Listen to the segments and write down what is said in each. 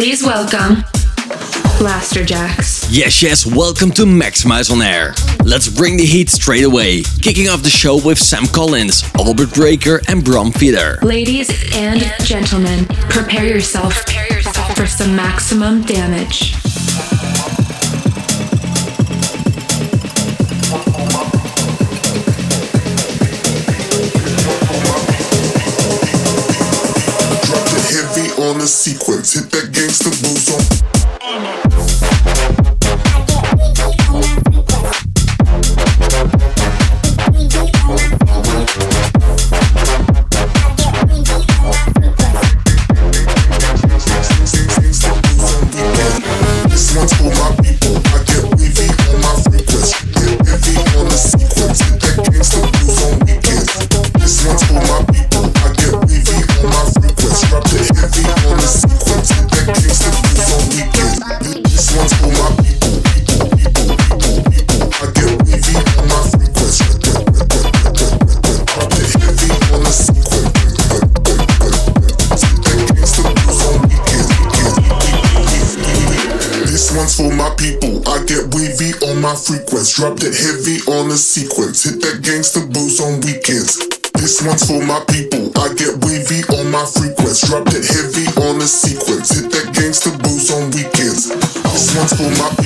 Please welcome Blasterjaxx. Yes, yes, welcome to Maxximize on Air. Let's bring the heat straight away. Kicking off the show with Sam Collins, Albert Breaker, and Bram Feeder. Ladies and gentlemen, prepare yourself for some maximum damage. The sequence. Hit that gangsta boots on. Dropped it heavy on the sequence. Hit that gangster boots on weekends. This one's for my people. I get wavy on my frequency. Dropped it heavy on the sequence. Hit that gangster boots on weekends. This one's for my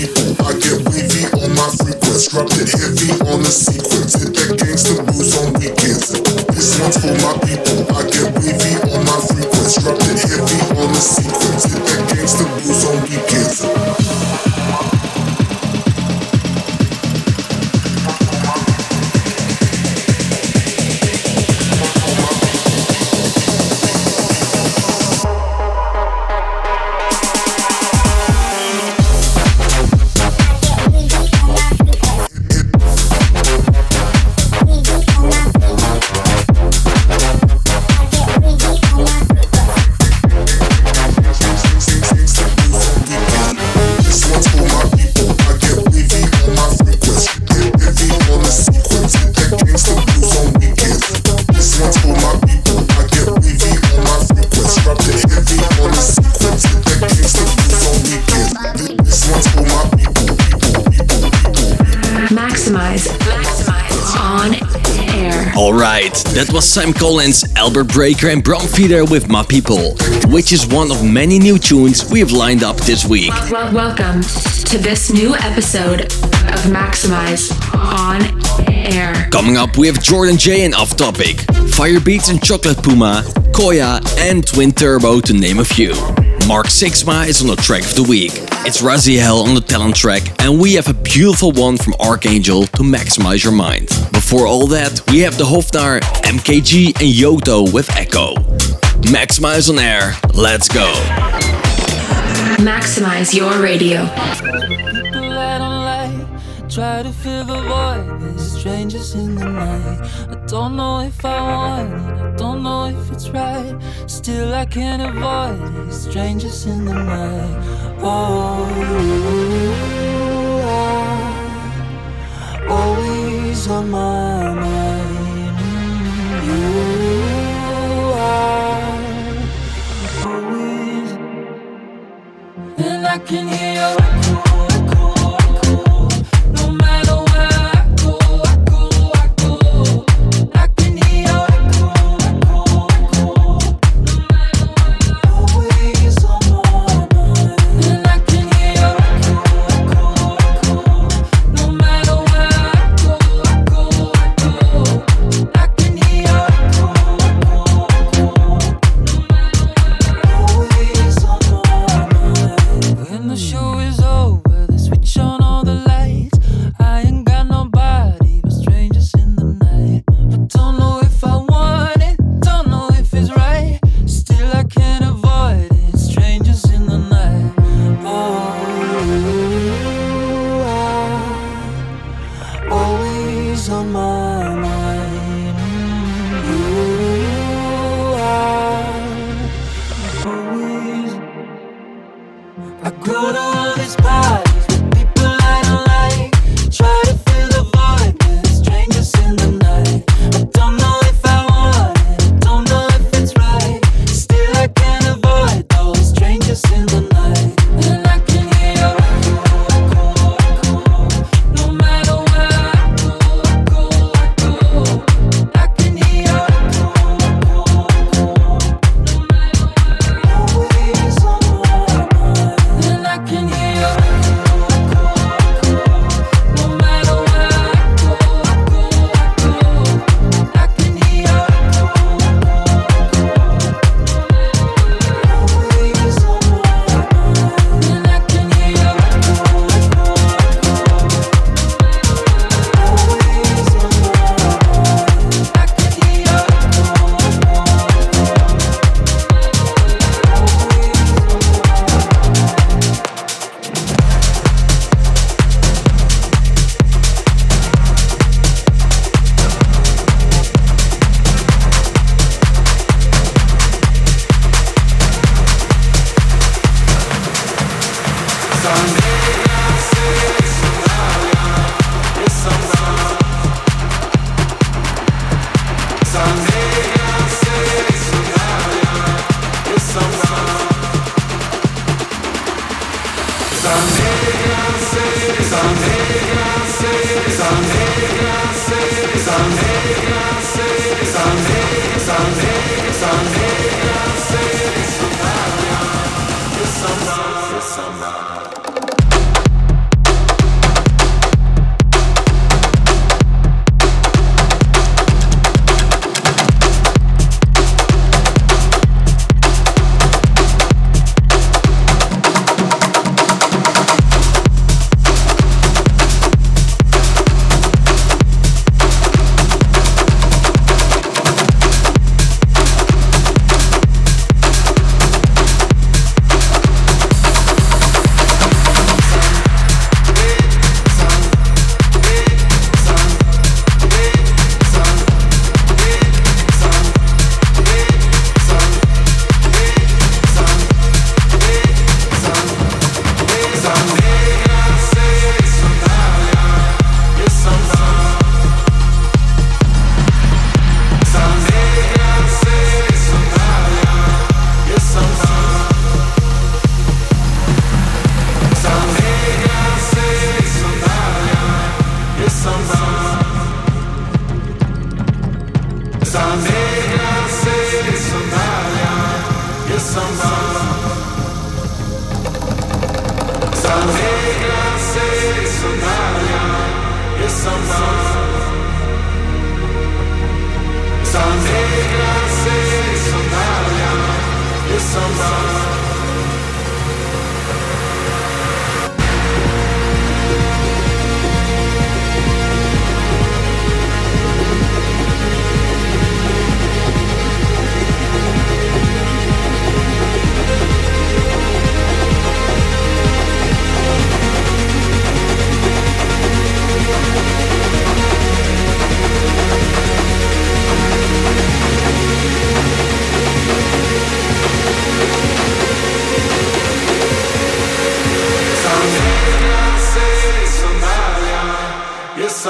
Sam Collins, Albert Breaker, and Bram Feeder with My People, which is one of many new tunes we have lined up this week. Well, welcome to this new episode of Maxximize on air. Coming up, we have Jordan Jay and Off Topic, Firebeatz and Chocolate Puma, Koya, and Twin Turbo to name a few. Mark Sixma is on the track of the week. It's Raziel on the talent track, and we have a beautiful one from Archangel to maximize your mind. Before all that, we have the Hofnar, MKG, and Yoto with Echo. Maxximize on air, let's go. Maximize your radio. Strangers in the night. I don't know if I want it, I don't know if it's right. Still I can't avoid it, strangers in the night. Oh, you are always on my mind. You are always and I can hear your echo,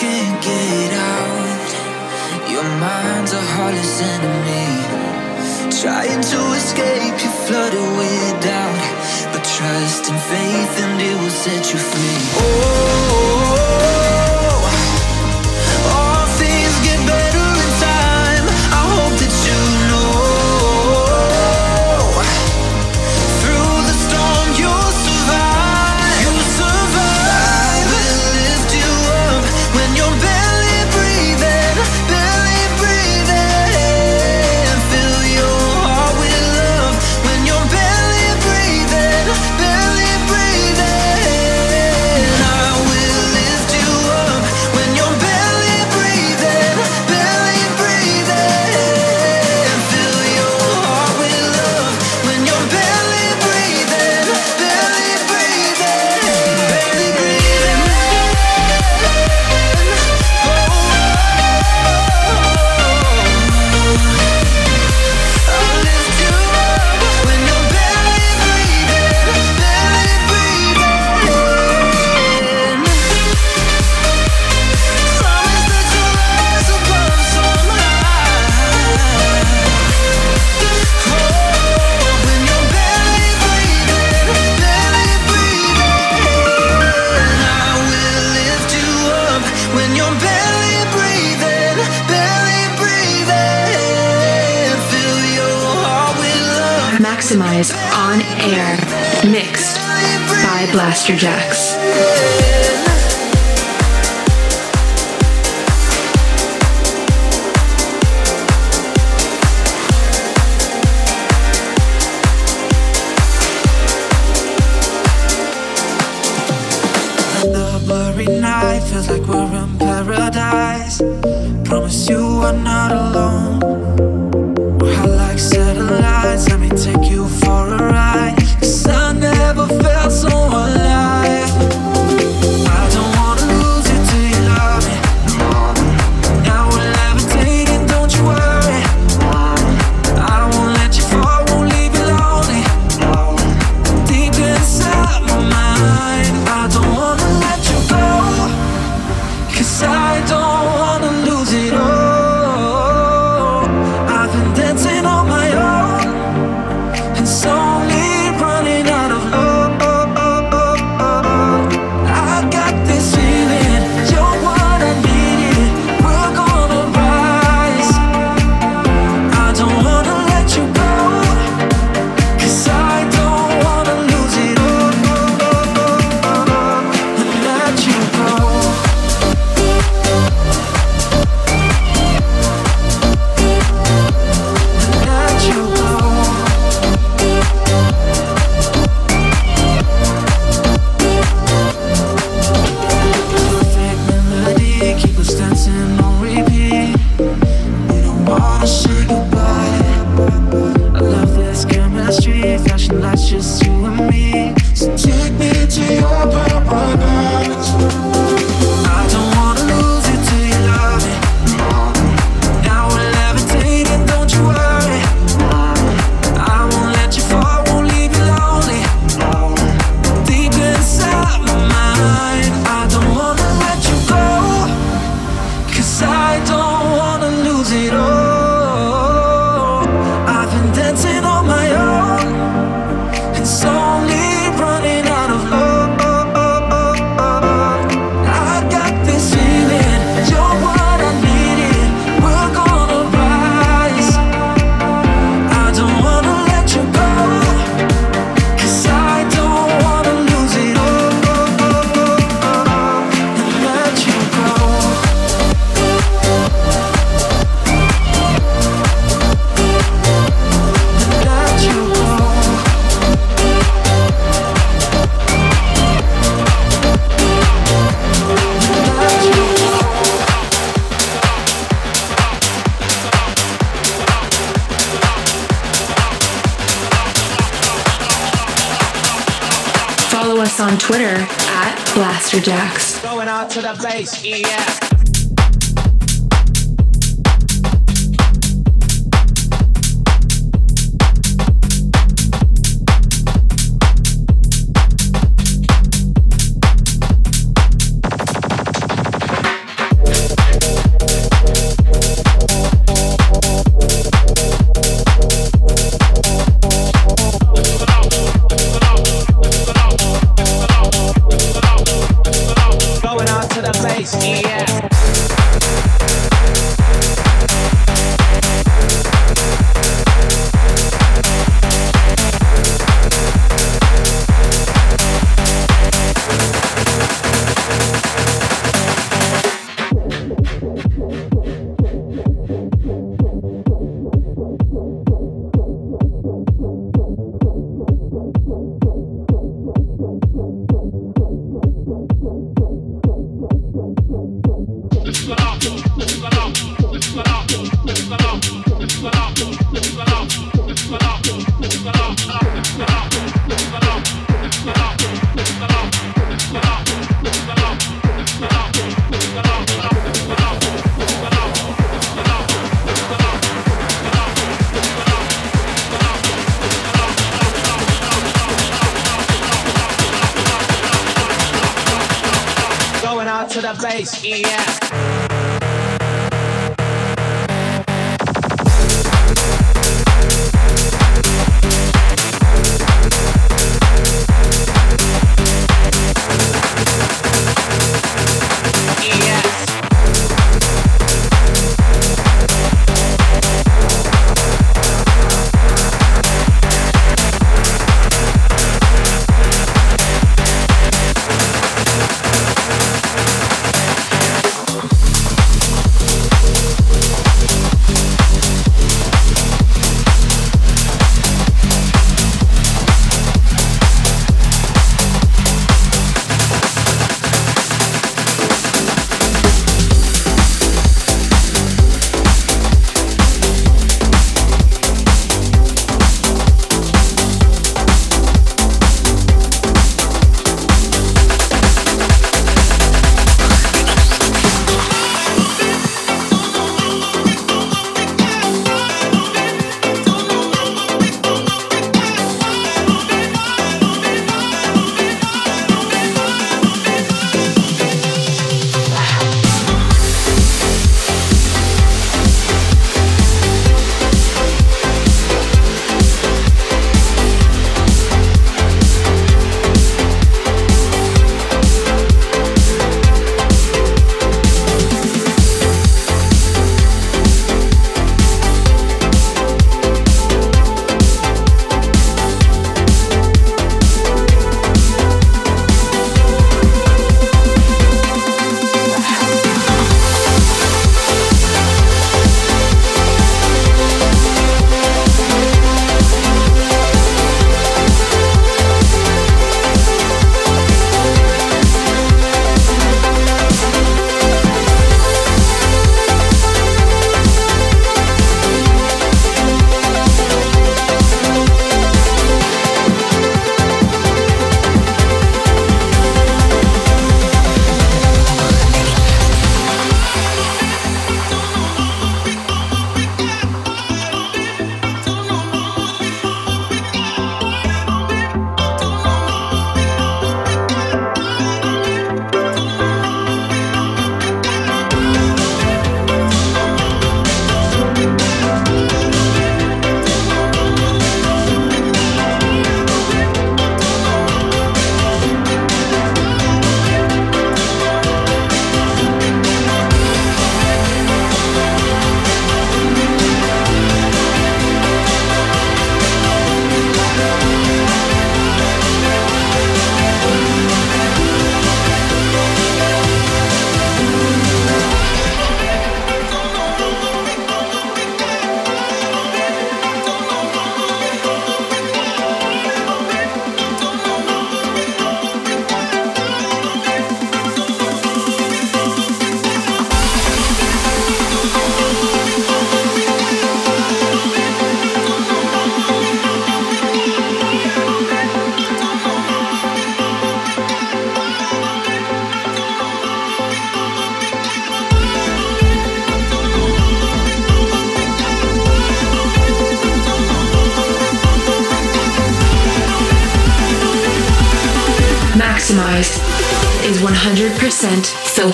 can't get out. Your mind's a heartless enemy. Trying to escape, you flutter with doubt. But trust and faith, and it will set you free. Oh. On air, mixed by Blasterjaxx. feels like we're in paradise. Promise you I'm not alone. We're like satellites. Let me take you. To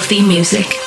filthy music.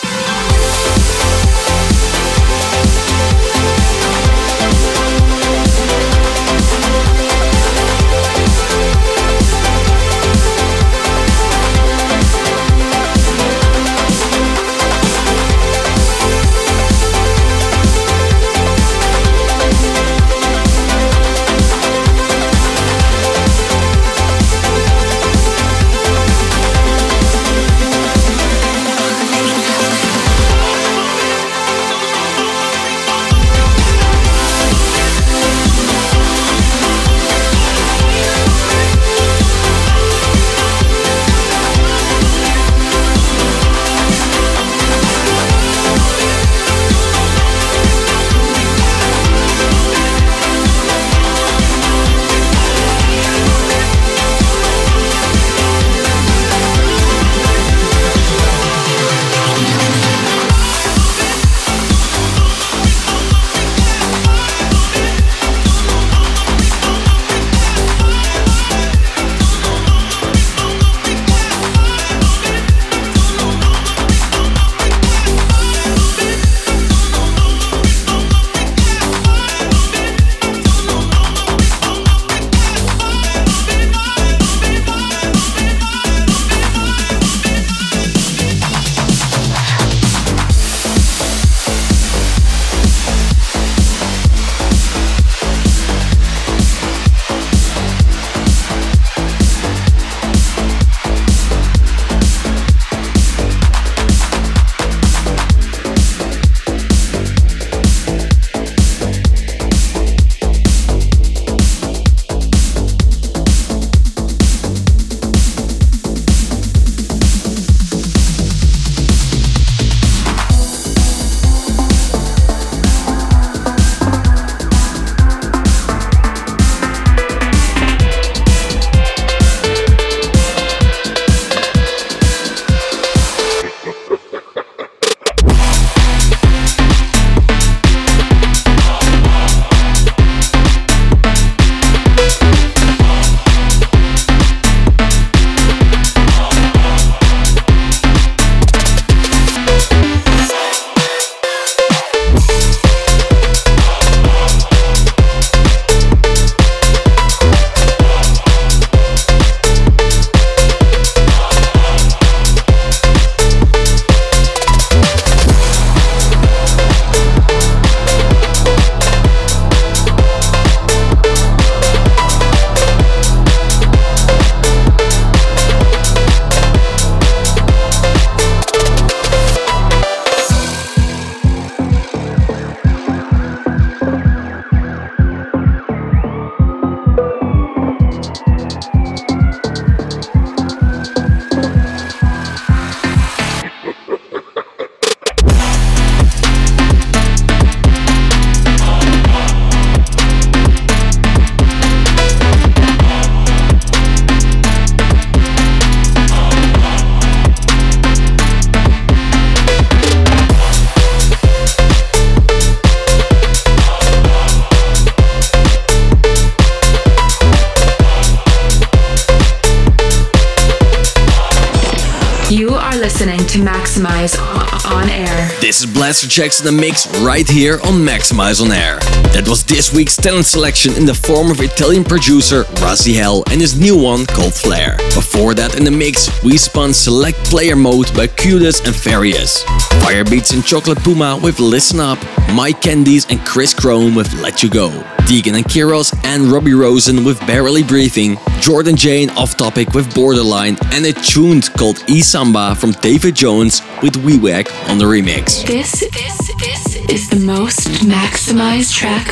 Is Blasterjaxx in the mix right here on Maxximize on air. That was this week's talent selection in the form of Italian producer Raziel and his new one called Flare. Before that in the mix, we spun Select Player Mode by Qudus and Farius. Firebeatz and Chocolate Puma with Listen Up, Mike Candys and Chris Crone with Let You Go. Deegan and Kiros and Robbie Rosen with Barely Breathing, Jordan Jane off topic with Borderline, and a tune called E Samba from David Jones with WeWack on the remix. This, this, this is the most maximized track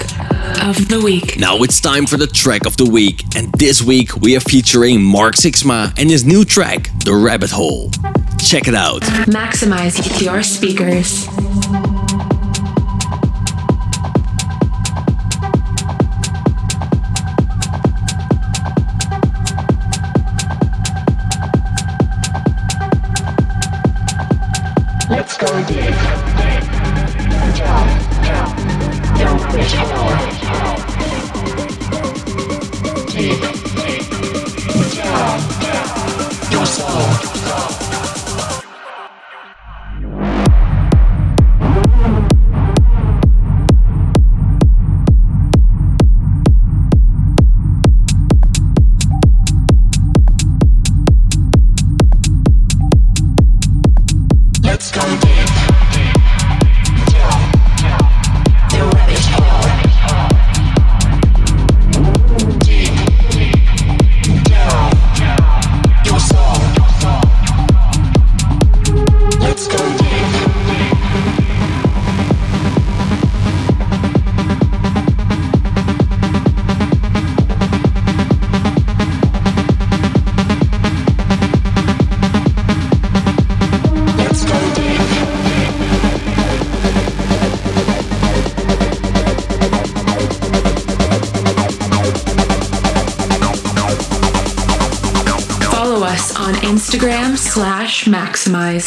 of the week. Now it's time for the track of the week, and this week we are featuring Mark Sixma and his new track, The Rabbit Hole. Check it out. Maximize your speakers. go deep. Maximize.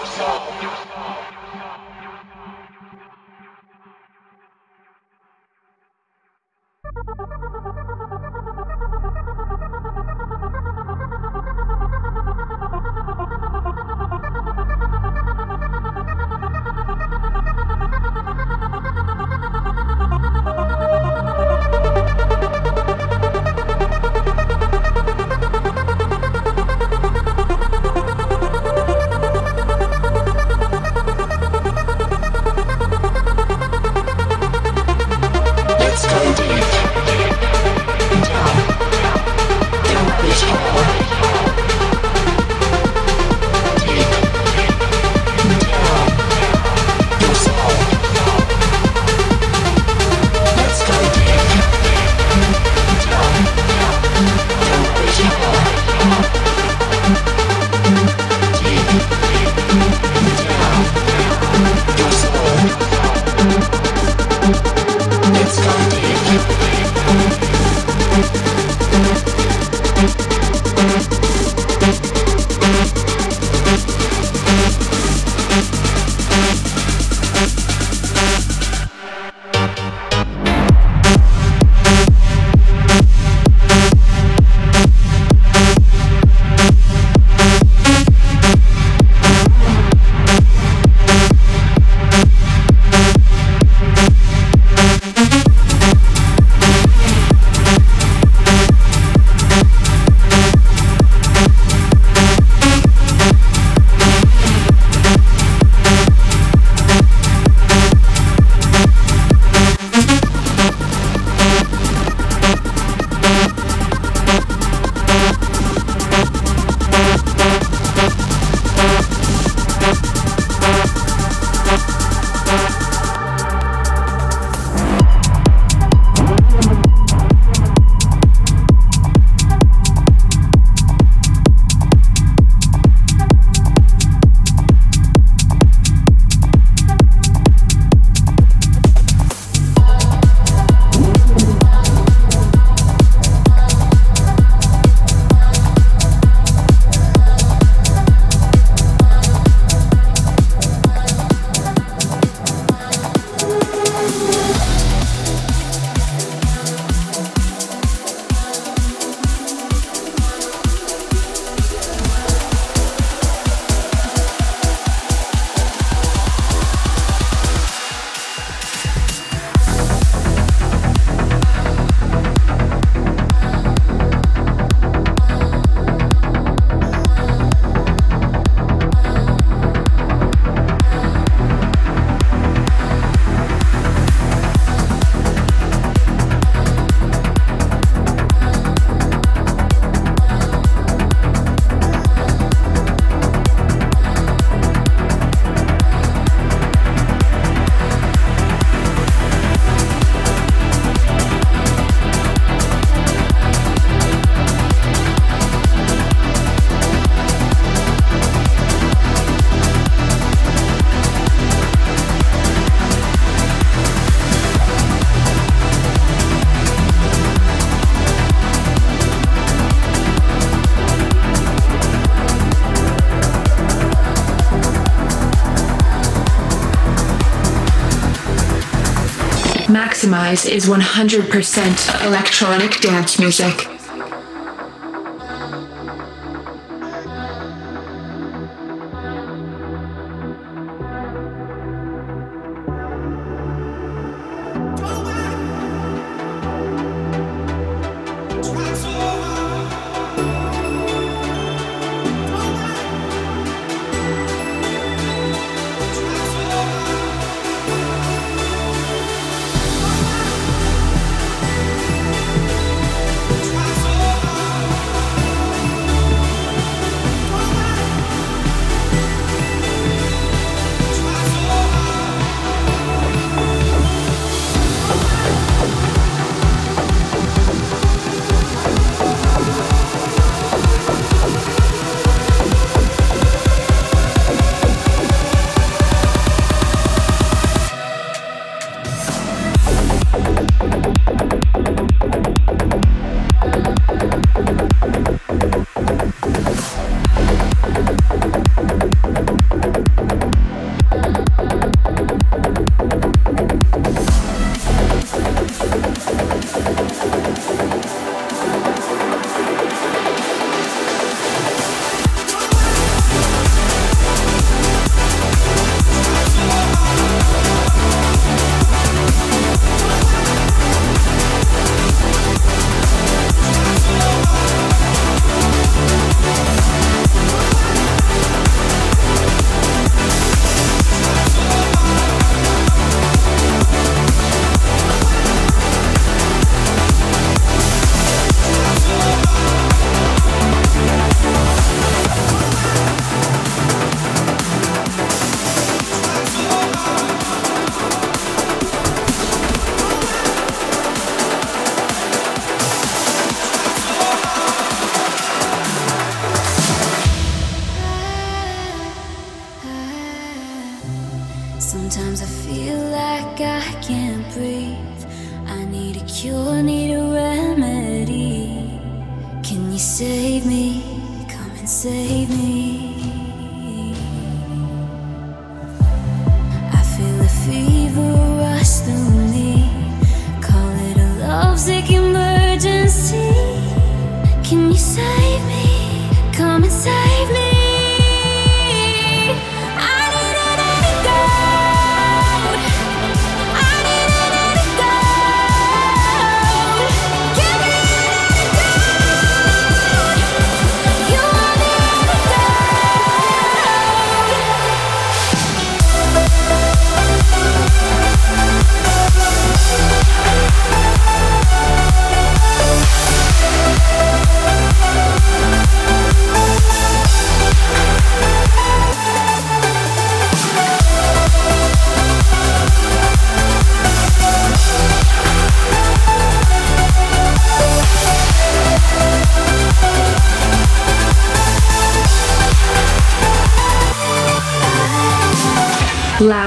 Maxximize is 100% electronic dance music.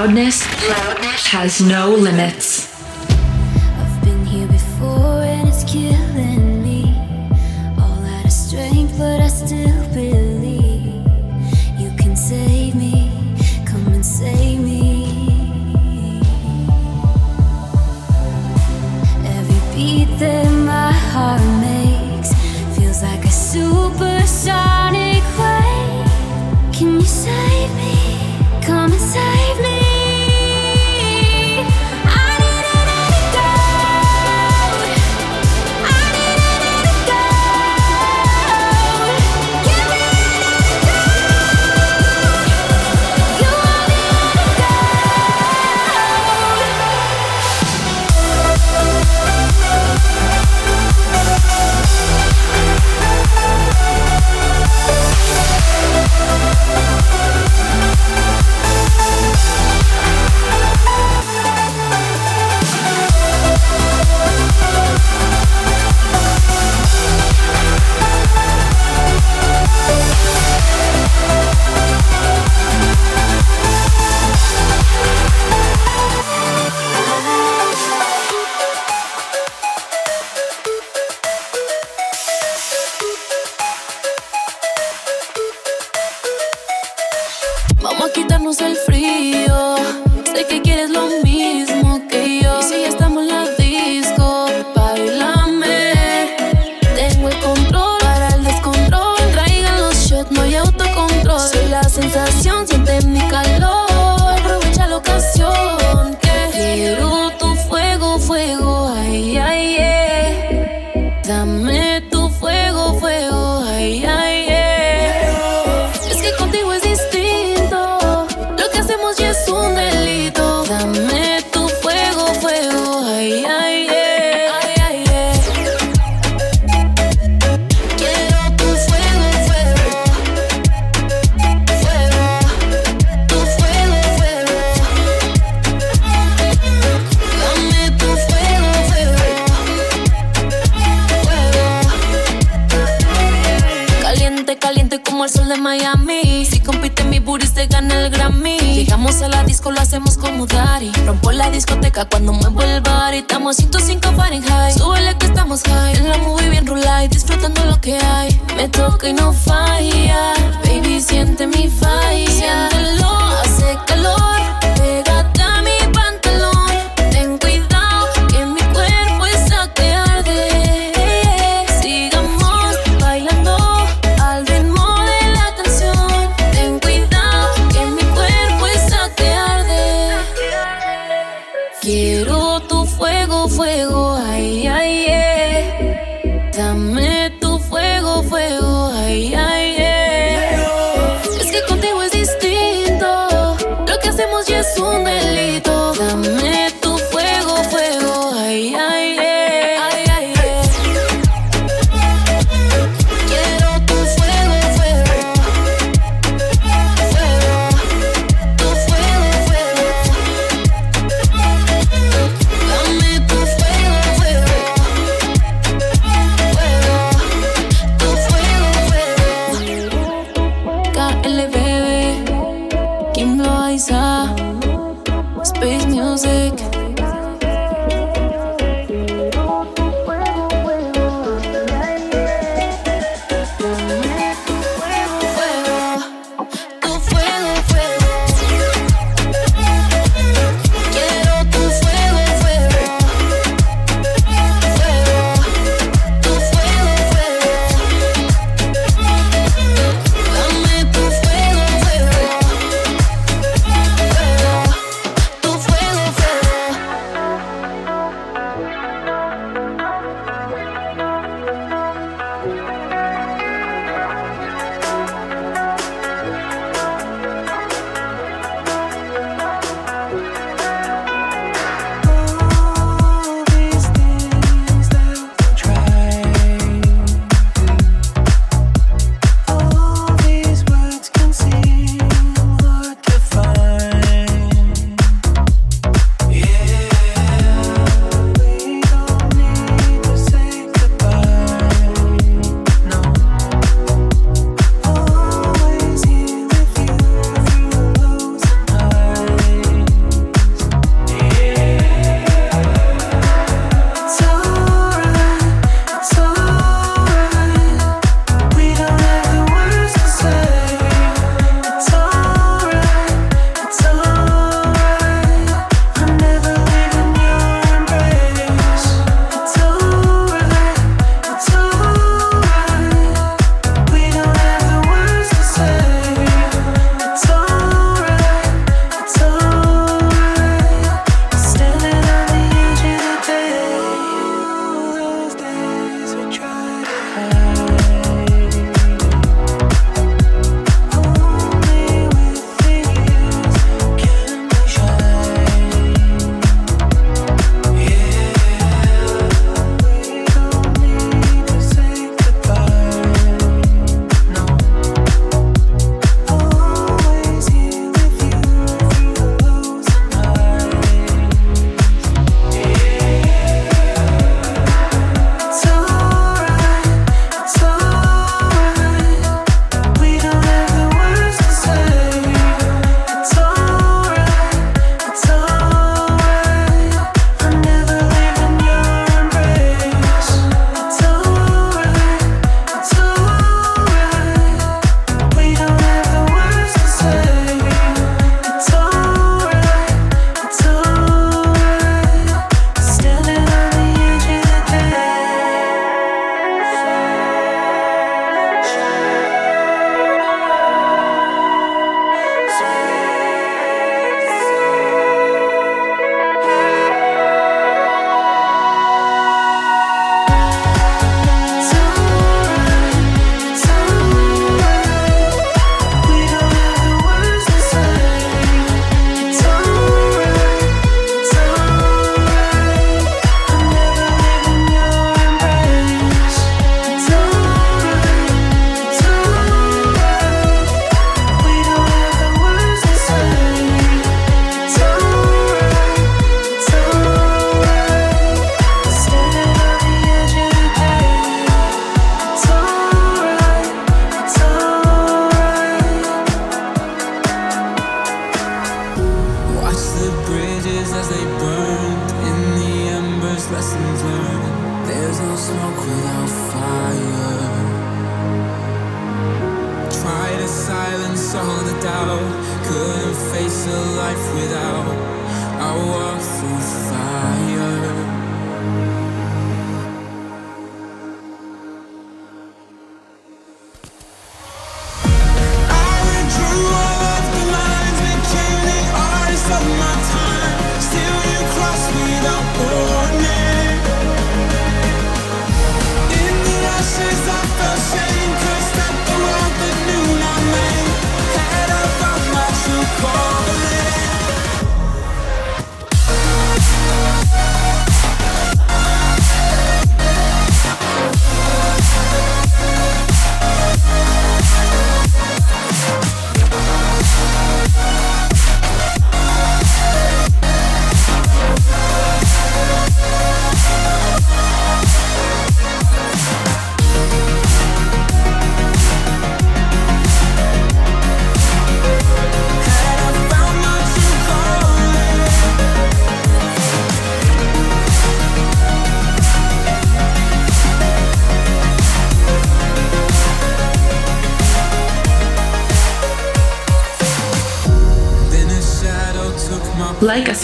Loudness, loudness has no limits. There's lessons learned. There's no smoke without fire. Try to silence all the doubt. Couldn't face a life without. I walk through fire.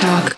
Talk.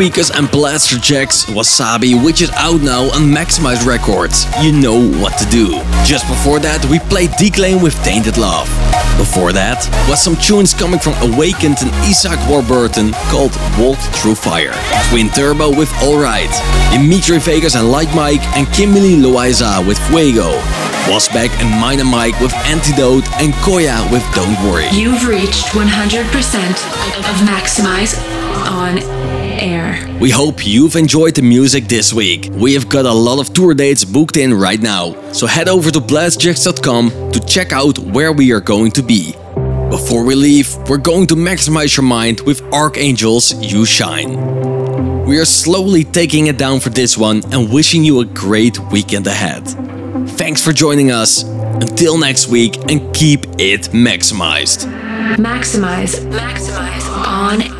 Tweakers and Blasterjaxx Wasabi, which is out now on Maxximize Records. You know what to do. Just before that, we played Declane with Tainted Love. Before that was some tunes coming from Awakened and Isaac Warburton called Walk Through Fire. Twin Turbo with Alright. Dimitri Vegas and Like Mike and Kimberly Loaiza with Fuego. Wasbeck and Mina Mike with Antidote and Koya with Don't Worry. You've reached 100% of Maxximize on air. We hope you've enjoyed the music this week. We have got a lot of tour dates booked in right now, so head over to blasterjaxx.com to check out where we are going to be. Before we leave, we're going to maximize your mind with Archangel's You Shine. We are slowly taking it down for this one and wishing you a great weekend ahead. Thanks for joining us. Until next week, and keep it maximized. Maximize, maximize on